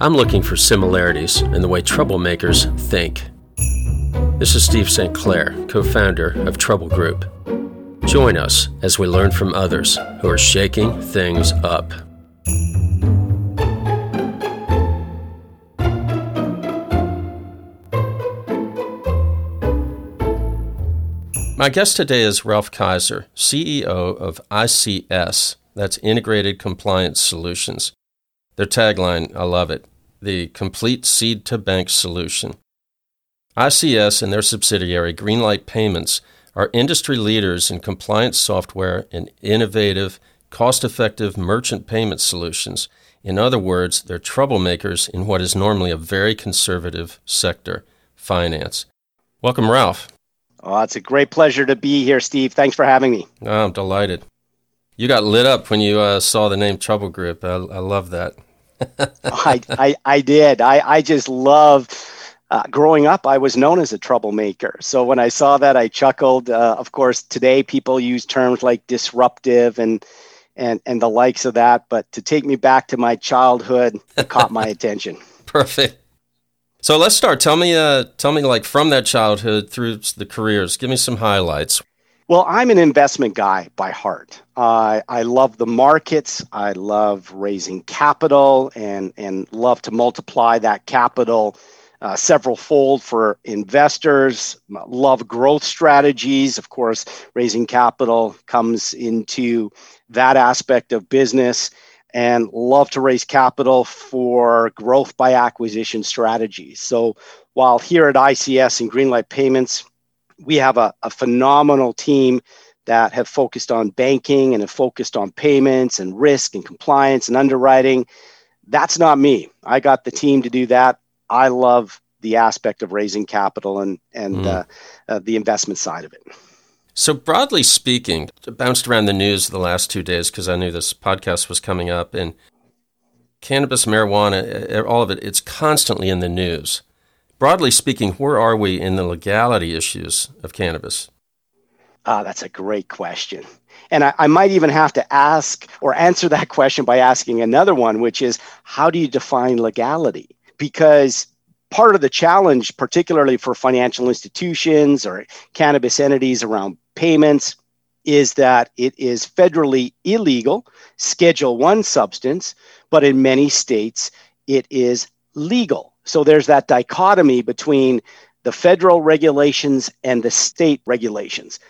I'm looking for similarities in the way troublemakers think. This is Steve St. Clair, co founder of Trouble Group. Join us as we learn from others who are shaking things up. My guest today is Ralph Kaiser, CEO of ICS, that's Integrated Compliance Solutions. Their tagline, I love it the complete seed to bank solution. ICS and their subsidiary, Greenlight Payments, are industry leaders in compliance software and innovative, cost effective merchant payment solutions. In other words, they're troublemakers in what is normally a very conservative sector, finance. Welcome, Ralph. Oh, it's a great pleasure to be here, Steve. Thanks for having me. Oh, I'm delighted. You got lit up when you uh, saw the name Trouble Group. I, I love that. I, I, I did. I, I just love. Uh, growing up, I was known as a troublemaker. So when I saw that, I chuckled. Uh, of course, today people use terms like disruptive and and and the likes of that. But to take me back to my childhood, caught my attention. Perfect. So let's start. Tell me, uh, tell me, like from that childhood through the careers. Give me some highlights. Well, I'm an investment guy by heart. Uh, I love the markets. I love raising capital and and love to multiply that capital uh, several fold for investors. Love growth strategies. Of course, raising capital comes into that aspect of business and love to raise capital for growth by acquisition strategies. So while here at ICS and Greenlight Payments, we have a, a phenomenal team that have focused on banking and have focused on payments and risk and compliance and underwriting. That's not me. I got the team to do that. I love the aspect of raising capital and and mm. uh, uh, the investment side of it. So, broadly speaking, bounced around the news the last two days because I knew this podcast was coming up. And cannabis, marijuana, all of it, it's constantly in the news. Broadly speaking, where are we in the legality issues of cannabis? Ah, that's a great question. And I, I, might even have to ask or answer that question by asking another one, which is how do you define legality? Because part of the challenge, particularly for financial institutions or cannabis entities around payments is that it is federally illegal, Schedule 1 substance, but in many states it is legal. So there's that dichotomy between the federal regulations and the state regulations.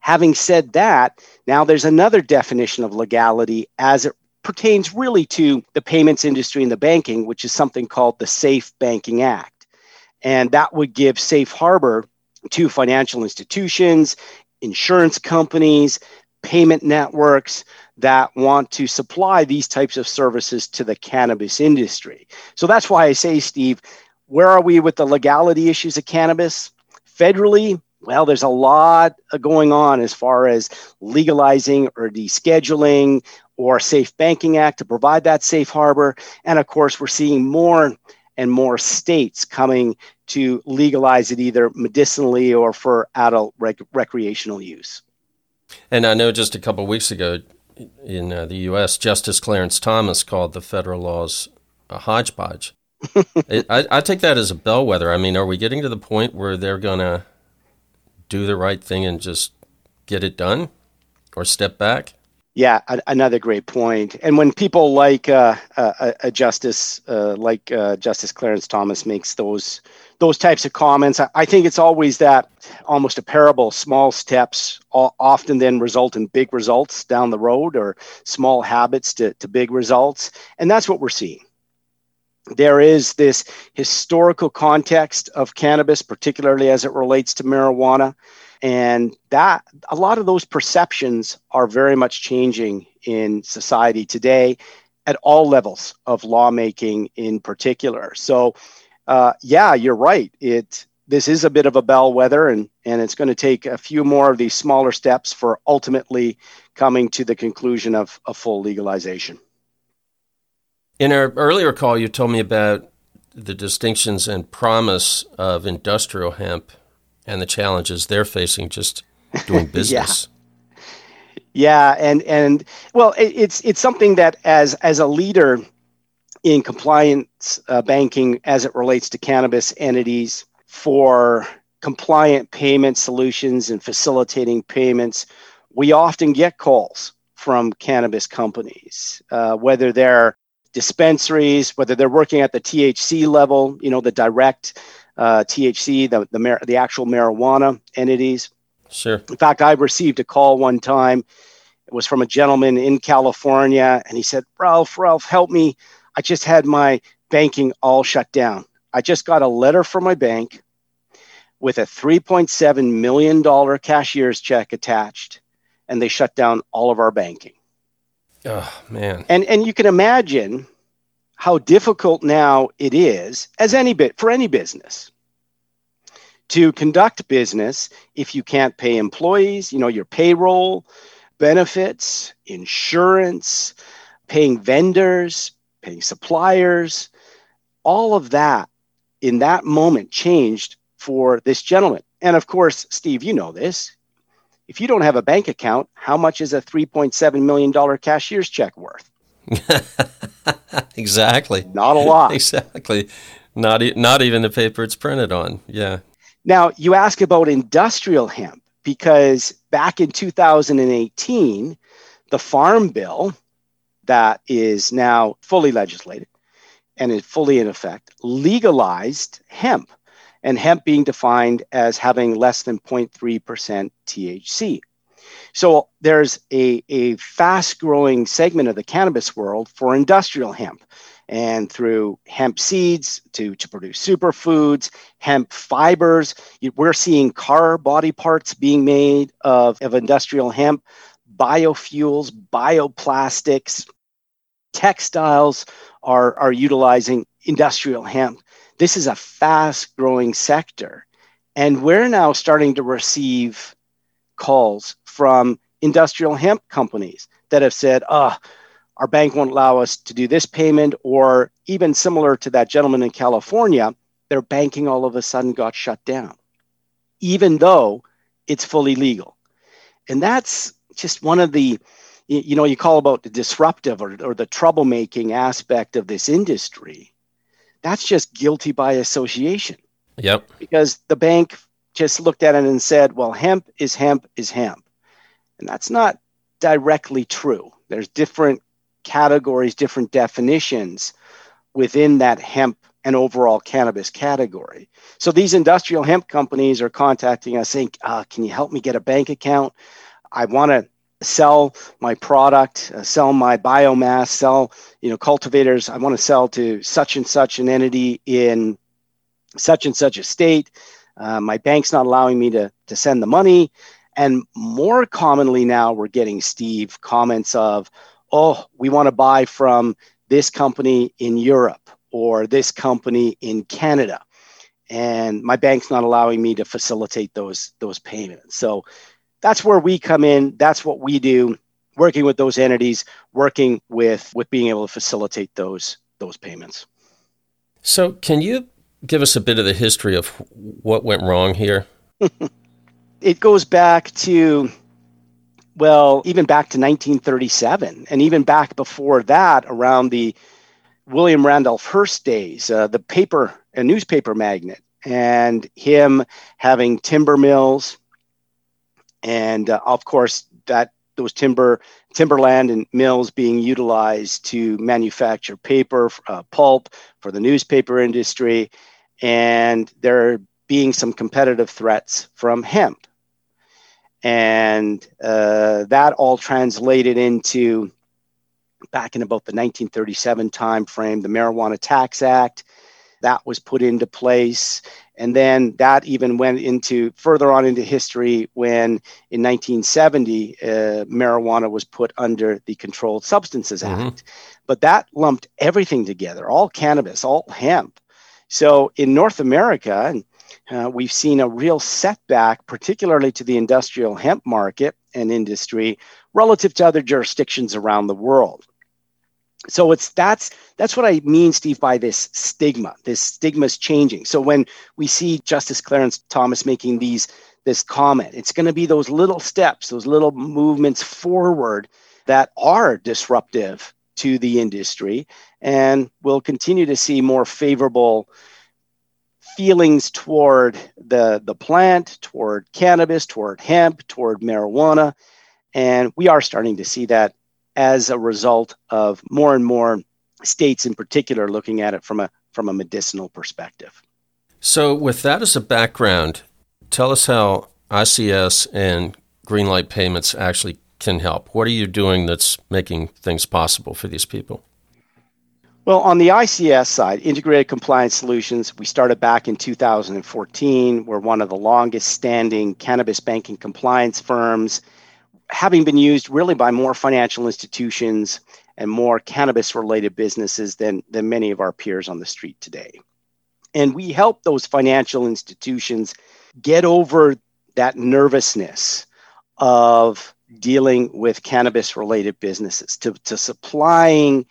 Having said that, now there's another definition of legality as it pertains really to the payments industry and the banking, which is something called the Safe Banking Act. And that would give safe harbor to financial institutions insurance companies, payment networks that want to supply these types of services to the cannabis industry. So that's why I say, Steve, where are we with the legality issues of cannabis? Federally, well, there's a lot going on as far as legalizing or descheduling or Safe Banking Act to provide that safe harbor. And of course, we're seeing more and more states coming to legalize it either medicinally or for adult rec- recreational use. And I know just a couple weeks ago in uh, the U.S., Justice Clarence Thomas called the federal laws a hodgepodge. it, I, I take that as a bellwether. I mean, are we getting to the point where they're going to do the right thing and just get it done or step back? Yeah, a- another great point. And when people like uh, a, a, justice, uh, like uh, Justice Clarence Thomas, makes those those types of comments, I, I think it's always that almost a parable. Small steps often then result in big results down the road, or small habits to, to big results, and that's what we're seeing. There is this historical context of cannabis, particularly as it relates to marijuana and that a lot of those perceptions are very much changing in society today at all levels of lawmaking in particular. So uh, yeah you're right. It this is a bit of a bellwether and and it's going to take a few more of these smaller steps for ultimately coming to the conclusion of a full legalization. In our earlier call you told me about the distinctions and promise of industrial hemp and the challenges they're facing just doing business. yeah. yeah, and and well, it, it's it's something that as as a leader in compliance uh, banking as it relates to cannabis entities for compliant payment solutions and facilitating payments, we often get calls from cannabis companies, uh, whether they're dispensaries, whether they're working at the THC level, you know, the direct uh, THC, the the, mar- the actual marijuana entities. Sure. In fact, I received a call one time. It was from a gentleman in California, and he said, "Ralph, Ralph, help me. I just had my banking all shut down. I just got a letter from my bank with a $3.7 million cashier's check attached, and they shut down all of our banking." Oh man. And and you can imagine how difficult now it is as any bit for any business to conduct business if you can't pay employees, you know, your payroll, benefits, insurance, paying vendors, paying suppliers, all of that in that moment changed for this gentleman. And of course, Steve, you know this. If you don't have a bank account, how much is a $3.7 million cashier's check worth? exactly. Not a lot. exactly. Not, e- not even the paper it's printed on. Yeah. Now, you ask about industrial hemp because back in 2018, the Farm Bill that is now fully legislated and is fully in effect legalized hemp and hemp being defined as having less than 0.3% THC. So there's a, a fast growing segment of the cannabis world for industrial hemp. And through hemp seeds to, to produce superfoods, hemp fibers, we're seeing car body parts being made of, of industrial hemp, biofuels, bioplastics, textiles are, are utilizing industrial hemp this is a fast growing sector. And we're now starting to receive calls from industrial hemp companies that have said, oh, our bank won't allow us to do this payment, or even similar to that gentleman in California, their banking all of a sudden got shut down, even though it's fully legal. And that's just one of the, you know, you call about the disruptive or, or the troublemaking aspect of this industry that's just guilty by association. Yep. Because the bank just looked at it and said, well, hemp is hemp is hemp. And that's not directly true. There's different categories, different definitions within that hemp and overall cannabis category. So these industrial hemp companies are contacting us saying, uh, can you help me get a bank account? I want to sell my product, uh, sell my biomass, sell, you know, cultivators. I want to sell to such and such an entity in such and such a state. Uh, my bank's not allowing me to, to send the money. And more commonly now, we're getting, Steve, comments of, oh, we want to buy from this company in Europe or this company in Canada. And my bank's not allowing me to facilitate those, those payments. So that's where we come in. That's what we do, working with those entities, working with with being able to facilitate those those payments. So, can you give us a bit of the history of what went wrong here? it goes back to well, even back to 1937, and even back before that, around the William Randolph Hearst days, uh, the paper a newspaper magnate, and him having timber mills and uh, of course that those timber timberland and mills being utilized to manufacture paper uh, pulp for the newspaper industry and there being some competitive threats from hemp and uh, that all translated into back in about the 1937 timeframe the marijuana tax act that was put into place and then that even went into further on into history when in 1970, uh, marijuana was put under the Controlled Substances mm-hmm. Act. But that lumped everything together, all cannabis, all hemp. So in North America, uh, we've seen a real setback, particularly to the industrial hemp market and industry relative to other jurisdictions around the world. So it's that's that's what i mean steve by this stigma. This stigma is changing. So when we see justice clarence thomas making these this comment it's going to be those little steps those little movements forward that are disruptive to the industry, and we'll continue to see more favorable feelings toward the, the plant, toward cannabis, toward hemp, toward marijuana. And we are starting to see that as a result of more and more states in particular looking at it from a from a medicinal perspective. So with that as a background, tell us how ICS and Greenlight Payments actually can help. What are you doing that's making things possible for these people? Well, on the ICS side, Integrated Compliance Solutions, we started back in 2014. We're one of the longest standing cannabis banking compliance firms, having been used really by more financial institutions and more cannabis related businesses than, than many of our peers on the street today. And we help those financial institutions get over that nervousness of dealing with cannabis related businesses, to, to supplying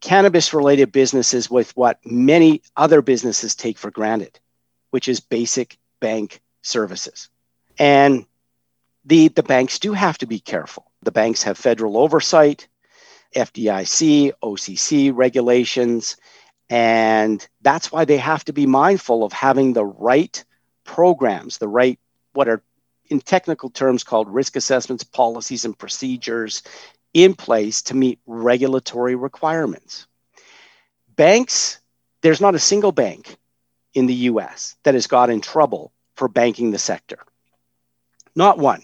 cannabis related businesses with what many other businesses take for granted, which is basic bank services. And the, the banks do have to be careful. The banks have federal oversight, FDIC, OCC regulations, and that's why they have to be mindful of having the right programs, the right, what are in technical terms called risk assessments, policies, and procedures in place to meet regulatory requirements. Banks, there's not a single bank in the US that has got in trouble for banking the sector. Not one.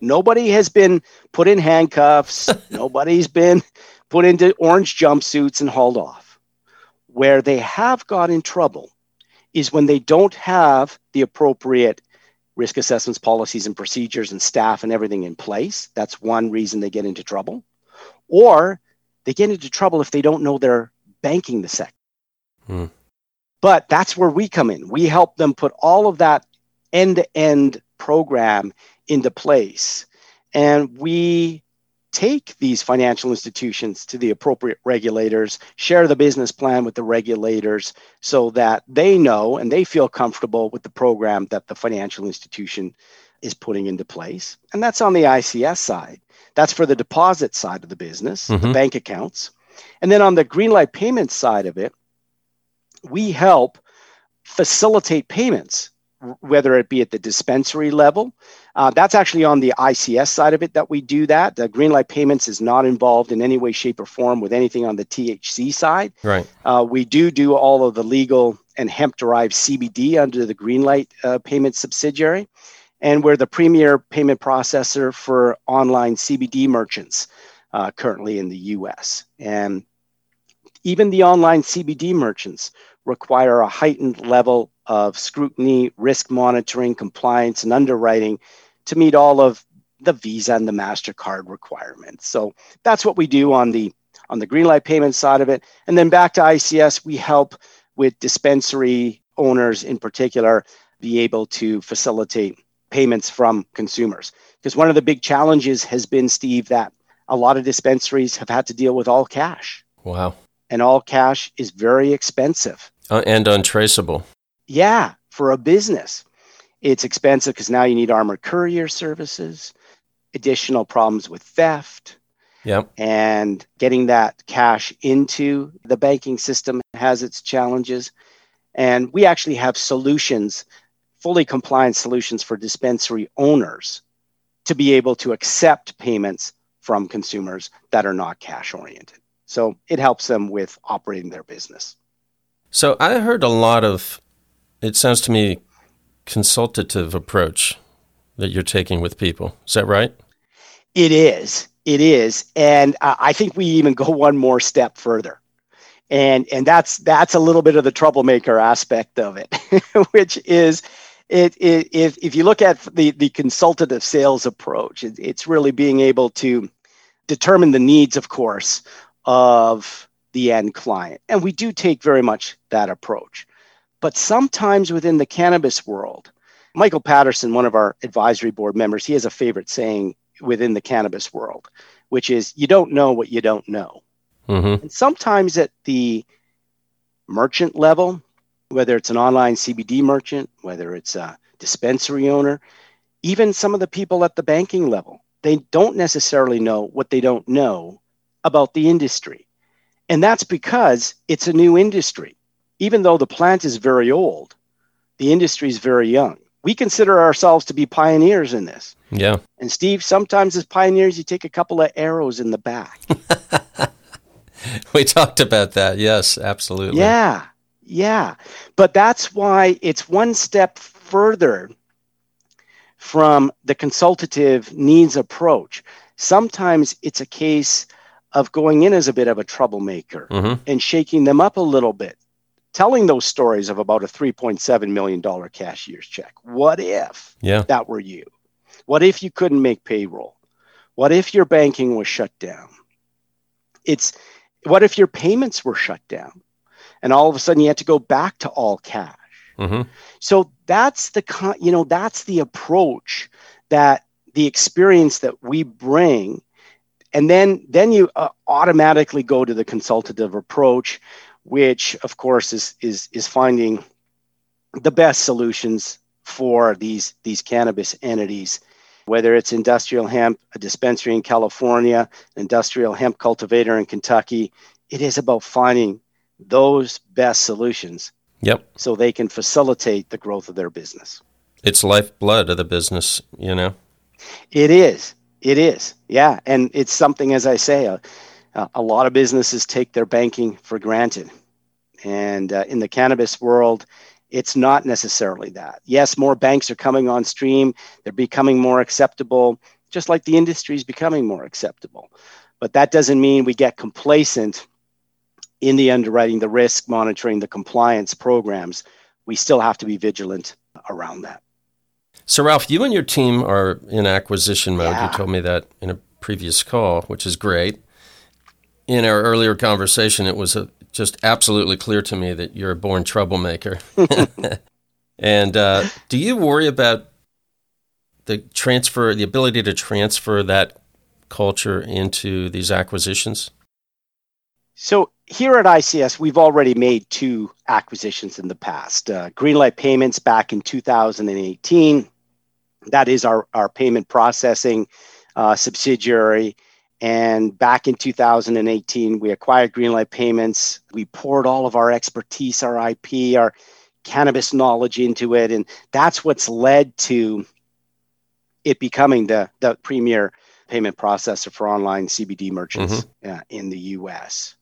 Nobody has been put in handcuffs. Nobody's been put into orange jumpsuits and hauled off. Where they have got in trouble is when they don't have the appropriate risk assessments, policies, and procedures, and staff and everything in place. That's one reason they get into trouble or they get into trouble if they don't know they're banking the sector. Hmm. But that's where we come in. We help them put all of that end to end program into place. And we take these financial institutions to the appropriate regulators, share the business plan with the regulators so that they know and they feel comfortable with the program that the financial institution is putting into place. And that's on the ICS side. That's for the deposit side of the business, mm-hmm. the bank accounts. And then on the Greenlight payment side of it, we help facilitate payments, whether it be at the dispensary level. Uh, that's actually on the ICS side of it that we do that. The Greenlight payments is not involved in any way, shape, or form with anything on the THC side. Right. Uh, we do do all of the legal and hemp derived CBD under the Greenlight uh, payment subsidiary and we're the premier payment processor for online CBD merchants uh, currently in the US. And even the online CBD merchants require a heightened level of scrutiny, risk monitoring, compliance, and underwriting to meet all of the Visa and the MasterCard requirements. So that's what we do on the on the green light payment side of it. And then back to ICS, we help with dispensary owners in particular be able to facilitate payments from consumers. Because one of the big challenges has been, Steve, that a lot of dispensaries have had to deal with all cash. Wow. And all cash is very expensive uh, and untraceable. Yeah, for a business. It's expensive because now you need armored courier services, additional problems with theft. Yep. And getting that cash into the banking system has its challenges. And we actually have solutions fully compliant solutions for dispensary owners to be able to accept payments from consumers that are not cash oriented. So it helps them with operating their business. So I heard a lot of, it sounds to me, consultative approach that you're taking with people. Is that right? It is. It is. And uh, I think we even go one more step further. And, and that's that's a little bit of the troublemaker aspect of it, which is it, it, if, if you look at the, the consultative sales approach, it, it's really being able to determine the needs, of course, of the end client. And we do take very much that approach. But sometimes within the cannabis world, Michael Patterson, one of our advisory board members, he has a favorite saying within the cannabis world, which is you don't know what you don't know. Mm-hmm. And sometimes at the merchant level, whether it's an online CBD merchant, whether it's a dispensary owner, even some of the people at the banking level, they don't necessarily know what they don't know about the industry. And that's because it's a new industry. Even though the plant is very old, the industry is very young. We consider ourselves to be pioneers in this. Yeah. And Steve, sometimes as pioneers, you take a couple of arrows in the back. we talked about that. Yes, absolutely. Yeah. Yeah. But that's why it's one step further from the consultative needs approach. Sometimes it's a case of going in as a bit of a troublemaker mm-hmm. and shaking them up a little bit, telling those stories of about a $3.7 million cashier's check. What if yeah. that were you? What if you couldn't make payroll? What if your banking was shut down? It's what if your payments were shut down and all of a sudden you had to go back to all cash? Mm-hmm. So that's the you know that's the approach that the experience that we bring, and then then you uh, automatically go to the consultative approach, which of course is is is finding the best solutions for these these cannabis entities whether it's industrial hemp, a dispensary in California, industrial hemp cultivator in Kentucky, it is about finding those best solutions Yep. So they can facilitate the growth of their business. It's lifeblood of the business, you know. It is. It is. Yeah, and it's something as I say, uh, a lot of businesses take their banking for granted. And uh, in the cannabis world, it's not necessarily that. Yes, more banks are coming on stream, they're becoming more acceptable, just like the industry is becoming more acceptable. But that doesn't mean we get complacent in the underwriting, the risk monitoring, the compliance programs, we still have to be vigilant around that. So, Ralph, you and your team are in acquisition mode. Yeah. You told me that in a previous call, which is great. In our earlier conversation, it was a, just absolutely clear to me that you're a born troublemaker. and uh, do you worry about the transfer, the ability to transfer that culture into these acquisitions? So here at ICS, we've already made two acquisitions in the past. Uh, Greenlight Payments back in 2018. That is our, our payment processing uh, subsidiary. And back in 2018, we acquired Greenlight Payments. We poured all of our expertise, our IP, our cannabis knowledge into it. And that's what's led to it becoming the, the premier payment processor for online CBD merchants mm-hmm. uh, in the US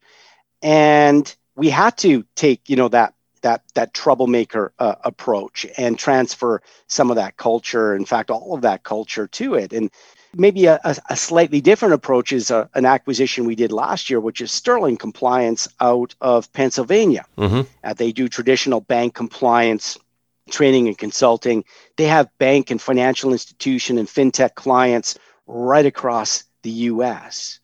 and we had to take you know that that that troublemaker uh, approach and transfer some of that culture in fact all of that culture to it. And maybe a, a slightly different approach is a, an acquisition we did last year which is sterling compliance out of pennsylvania. Mm-hmm. uh, they do traditional bank compliance training and consulting. They have bank and financial institution and fintech clients right across the us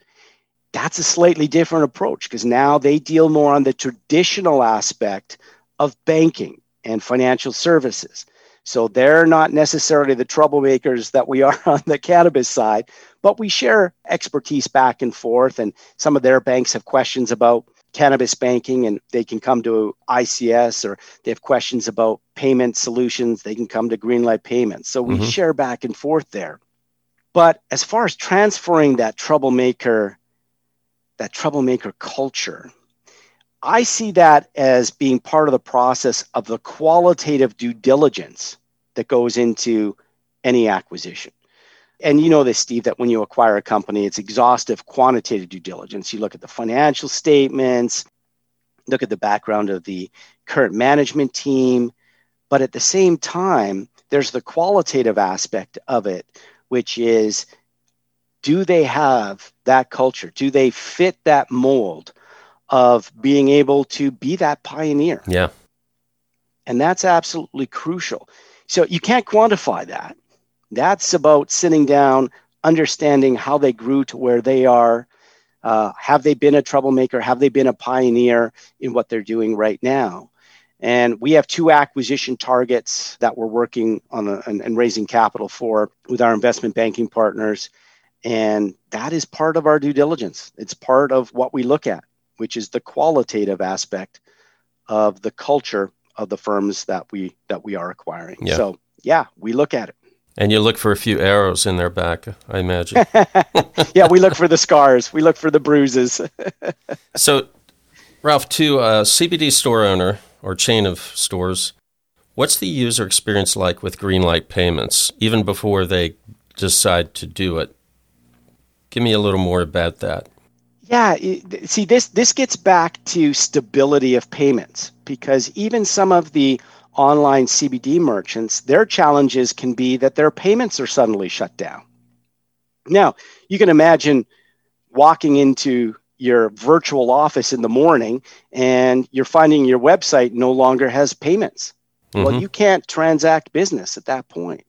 that's a slightly different approach because now they deal more on the traditional aspect of banking and financial services. So they're not necessarily the troublemakers that we are on the cannabis side, but we share expertise back and forth. And some of their banks have questions about cannabis banking and they can come to ICS or they have questions about payment solutions, they can come to Greenlight Payments. So we mm-hmm. share back and forth there. But as far as transferring that troublemaker that troublemaker culture. I see that as being part of the process of the qualitative due diligence that goes into any acquisition. And you know this, Steve, that when you acquire a company, it's exhaustive quantitative due diligence. You look at the financial statements, look at the background of the current management team, but at the same time, there's the qualitative aspect of it, which is do they have that culture? Do they fit that mold of being able to be that pioneer? Yeah. And that's absolutely crucial. So you can't quantify that. That's about sitting down, understanding how they grew to where they are. Uh, have they been a troublemaker? Have they been a pioneer in what they're doing right now? And we have two acquisition targets that we're working on a, and, and raising capital for with our investment banking partners. And that is part of our due diligence. It's part of what we look at, which is the qualitative aspect of the culture of the firms that we that we are acquiring. Yeah. So yeah, we look at it. And you look for a few arrows in their back, I imagine. yeah, we look for the scars. We look for the bruises. so Ralph, to a CBD store owner or chain of stores, what's the user experience like with Greenlight payments, even before they decide to do it? Give me a little more about that. Yeah, see this this gets back to stability of payments because even some of the online CBD merchants, their challenges can be that their payments are suddenly shut down. Now, you can imagine walking into your virtual office in the morning and you're finding your website no longer has payments. Mm-hmm. Well, you can't transact business at that point.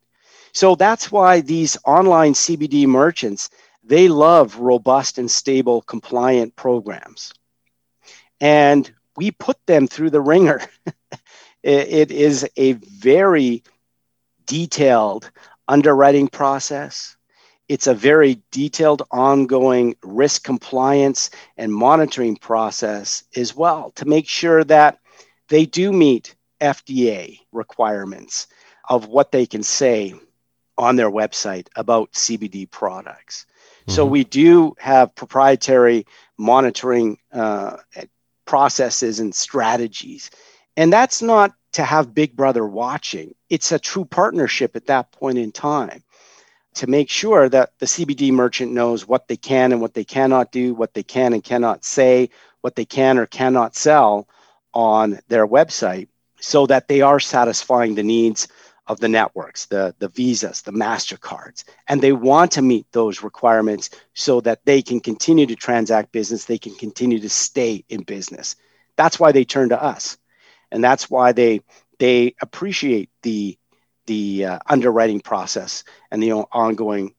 So that's why these online CBD merchants, they love robust and stable compliant programs. And we put them through the wringer. it is a very detailed underwriting process. It's a very detailed, ongoing risk compliance and monitoring process as well to make sure that they do meet FDA requirements of what they can say on their website about CBD products. Mm-hmm. So we do have proprietary monitoring uh, processes and strategies. And that's not to have Big Brother watching, it's a true partnership at that point in time to make sure that the CBD merchant knows what they can and what they cannot do, what they can and cannot say, what they can or cannot sell on their website so that they are satisfying the needs of the networks, the, the visas, the MasterCards. And they want to meet those requirements so that they can continue to transact business, they can continue to stay in business. That's why they turn to us. And that's why they they appreciate the the uh, underwriting process and the ongoing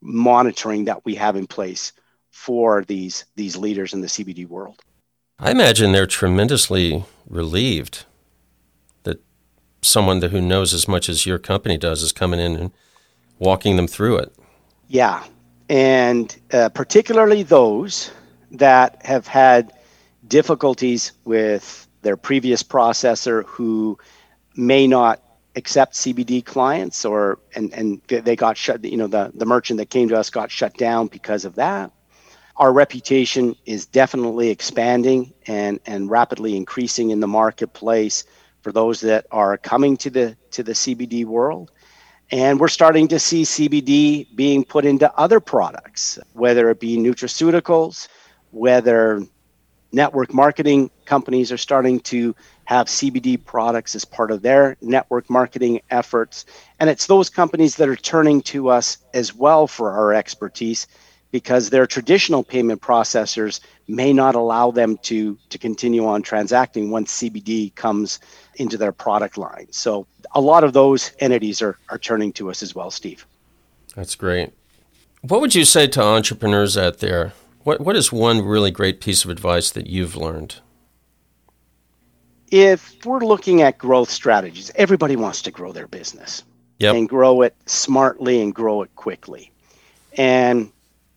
monitoring that we have in place for these these leaders in the CBD world. I imagine they're tremendously relieved someone who knows as much as your company does is coming in and walking them through it. Yeah. And uh, particularly those that have had difficulties with their previous processor who may not accept CBD clients or and and they got shut you know the the merchant that came to us got shut down because of that our reputation is definitely expanding and and rapidly increasing in the marketplace for those that are coming to the to the CBD world. And we're starting to see CBD being put into other products, whether it be nutraceuticals, whether network marketing companies are starting to have CBD products as part of their network marketing efforts. And it's those companies that are turning to us as well for our expertise because their traditional payment processors may not allow them to to continue on transacting once CBD comes into their product line. So a lot of those entities are are turning to us as well, Steve. That's great. What would you say to entrepreneurs out there? What what is one really great piece of advice that you've learned? If we're looking at growth strategies, everybody wants to grow their business yep. and grow it smartly and grow it quickly. And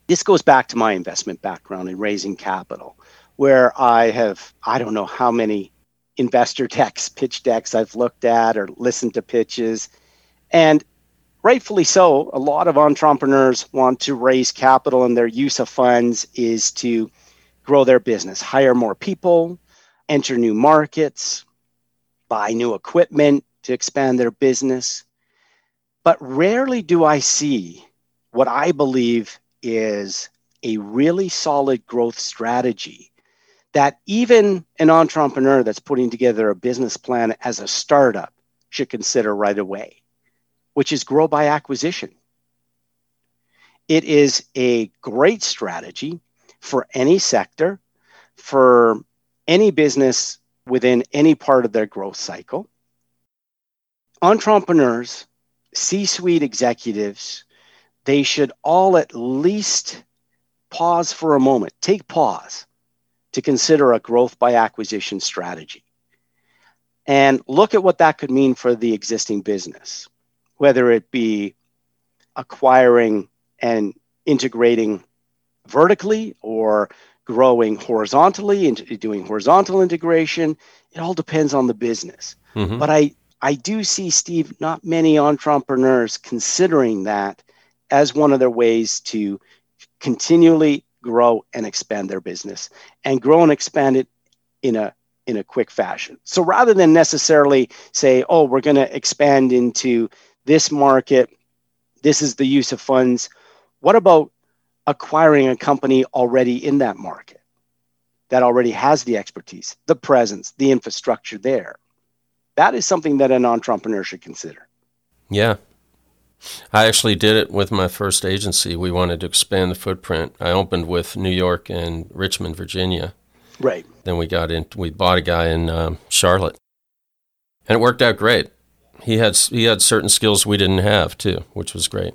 this goes back to my investment background in raising capital, where I have, I don't know how many investor decks, pitch decks I've looked at or listened to pitches. And rightfully so, a lot of entrepreneurs want to raise capital, and their use of funds is to grow their business, hire more people, enter new markets, buy new equipment to expand their business. But rarely do I see what I believe is a really solid growth strategy that even an entrepreneur that's putting together a business plan as a startup should consider right away, which is grow by acquisition. It is a great strategy for any sector, for any business within any part of their growth cycle. Entrepreneurs, C suite executives, they should all at least pause for a moment, take pause to consider a growth by acquisition strategy and look at what that could mean for the existing business, whether it be acquiring and integrating vertically or growing horizontally and doing horizontal integration. It all depends on the business. Mm-hmm. But I, I do see, Steve, not many entrepreneurs considering that as one of their ways to continually grow and expand their business and grow and expand it in a in a quick fashion. So rather than necessarily say, oh, we're going to expand into this market, this is the use of funds, what about acquiring a company already in that market that already has the expertise, the presence, the infrastructure there? That is something that an entrepreneur should consider. Yeah. I actually did it with my first agency. We wanted to expand the footprint. I opened with New York and Richmond, Virginia. Right. Then we got in. We bought a guy in um, Charlotte, and it worked out great. He had he had certain skills we didn't have too, which was great.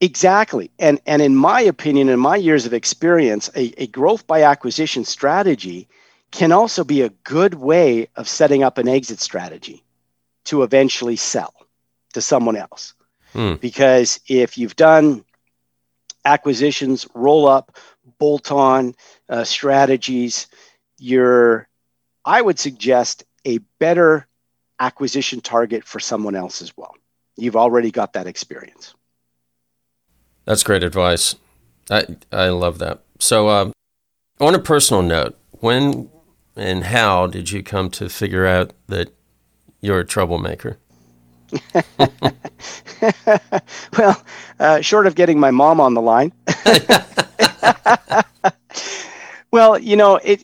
Exactly. And, and in my opinion, in my years of experience, a, a growth by acquisition strategy can also be a good way of setting up an exit strategy to eventually sell to someone else. Hmm. Because if you've done acquisitions, roll up, bolt on uh, strategies, you're, I would suggest, a better acquisition target for someone else as well. You've already got that experience. That's great advice. I I love that. So, uh, on a personal note, when and how did you come to figure out that you're a troublemaker? well, uh, short of getting my mom on the line. well, you know, it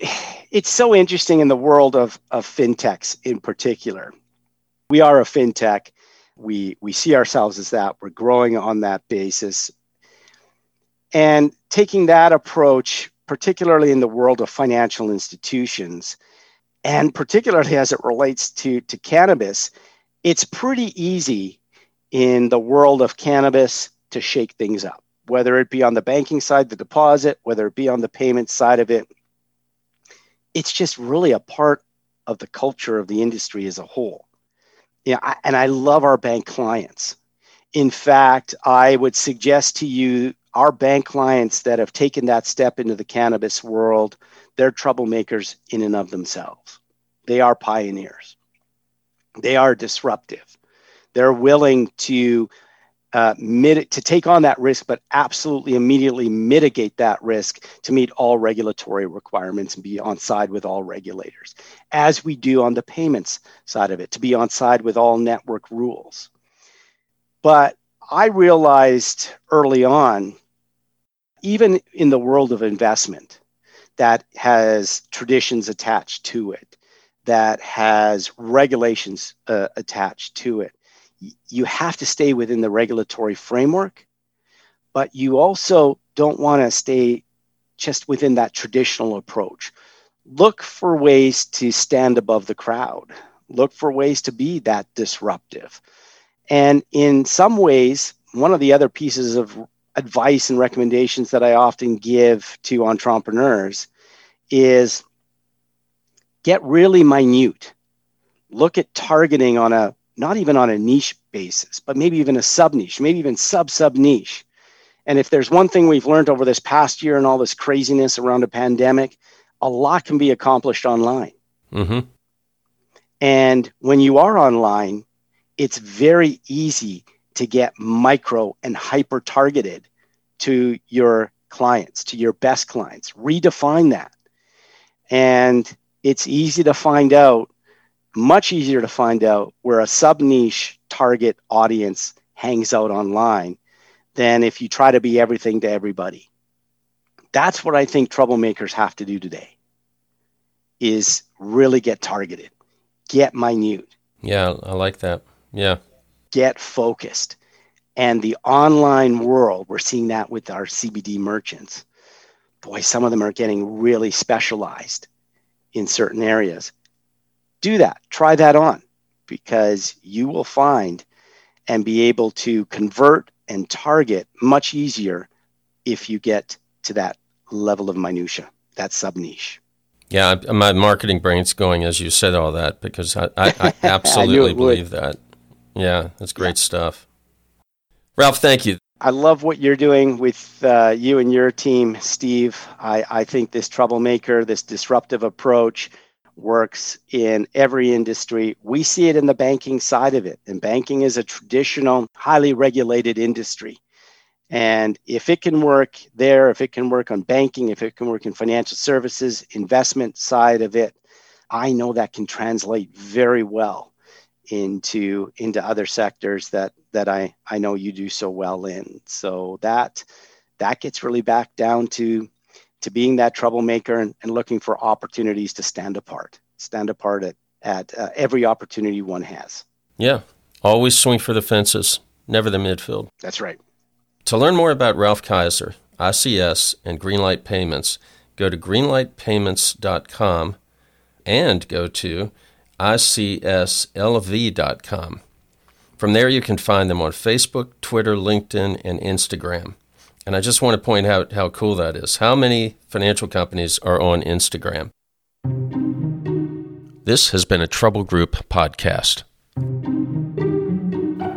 it's so interesting in the world of, of fintechs in particular. We are a fintech. We we see ourselves as that. We're growing on that basis. And taking that approach, particularly in the world of financial institutions, and particularly as it relates to, to cannabis, it's pretty easy in the world of cannabis to shake things up, whether it be on the banking side, the deposit, whether it be on the payment side of it. It's just really a part of the culture of the industry as a whole. Yeah, I, and I love our bank clients. In fact, I would suggest to you our bank clients that have taken that step into the cannabis world, they're troublemakers in and of themselves. They are pioneers. They are disruptive. They're willing to uh, mit- to take on that risk, but absolutely immediately mitigate that risk to meet all regulatory requirements and be on side with all regulators, as we do on the payments side of it, to be on side with all network rules. But I realized early on even in the world of investment that has traditions attached to it, that has regulations uh, attached to it, you have to stay within the regulatory framework, but you also don't want to stay just within that traditional approach. Look for ways to stand above the crowd. Look for ways to be that disruptive. And in some ways, one of the other pieces of advice and recommendations that I often give to entrepreneurs is get really minute. Look at targeting on a not even on a niche basis, but maybe even a sub niche, maybe even sub sub niche. And if there's one thing we've learned over this past year and all this craziness around a pandemic, a lot can be accomplished online. Mm-hmm. And when you are online, it's very easy to get micro and hyper targeted to your clients, to your best clients. Redefine that. And it's easy to find out, much easier to find out where a sub niche target audience hangs out online than if you try to be everything to everybody. That's what I think troublemakers have to do today is really get targeted, get minute. Yeah, I like that. Yeah get focused. And the online world, we're seeing that with our CBD merchants. Boy, some of them are getting really specialized in certain areas. Do that, try that on, because you will find and be able to convert and target much easier if you get to that level of minutia, that sub niche. Yeah, my marketing brain's going as you said all that because I, I, I absolutely I believe would. that. Yeah, that's great yeah. stuff. Ralph, thank you. I love what you're doing with uh, you and your team, Steve. I, I think this troublemaker, this disruptive approach works in every industry. We see it in the banking side of it, and banking is a traditional, highly regulated industry. And if it can work there, if it can work on banking, if it can work in financial services, investment side of it, I know that can translate very well into into other sectors that that I I know you do so well in. So that that gets really back down to to being that troublemaker and, and looking for opportunities to stand apart, stand apart at at uh, every opportunity one has. Yeah, always swing for the fences, never the midfield. That's right. To learn more about Ralph Kaiser, ICS, and Greenlight Payments, go to greenlightpayments.com and go to icslv.com. From there, you can find them on Facebook, Twitter, LinkedIn, and Instagram. And I just want to point out how cool that is. How many financial companies are on Instagram? This has been a Trouble Group podcast.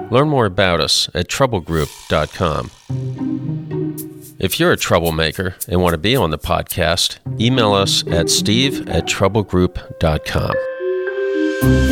Learn more about us at troublegroup.com. If you're a troublemaker and want to be on the podcast, email us at steve at troublegroup.com. Thank you.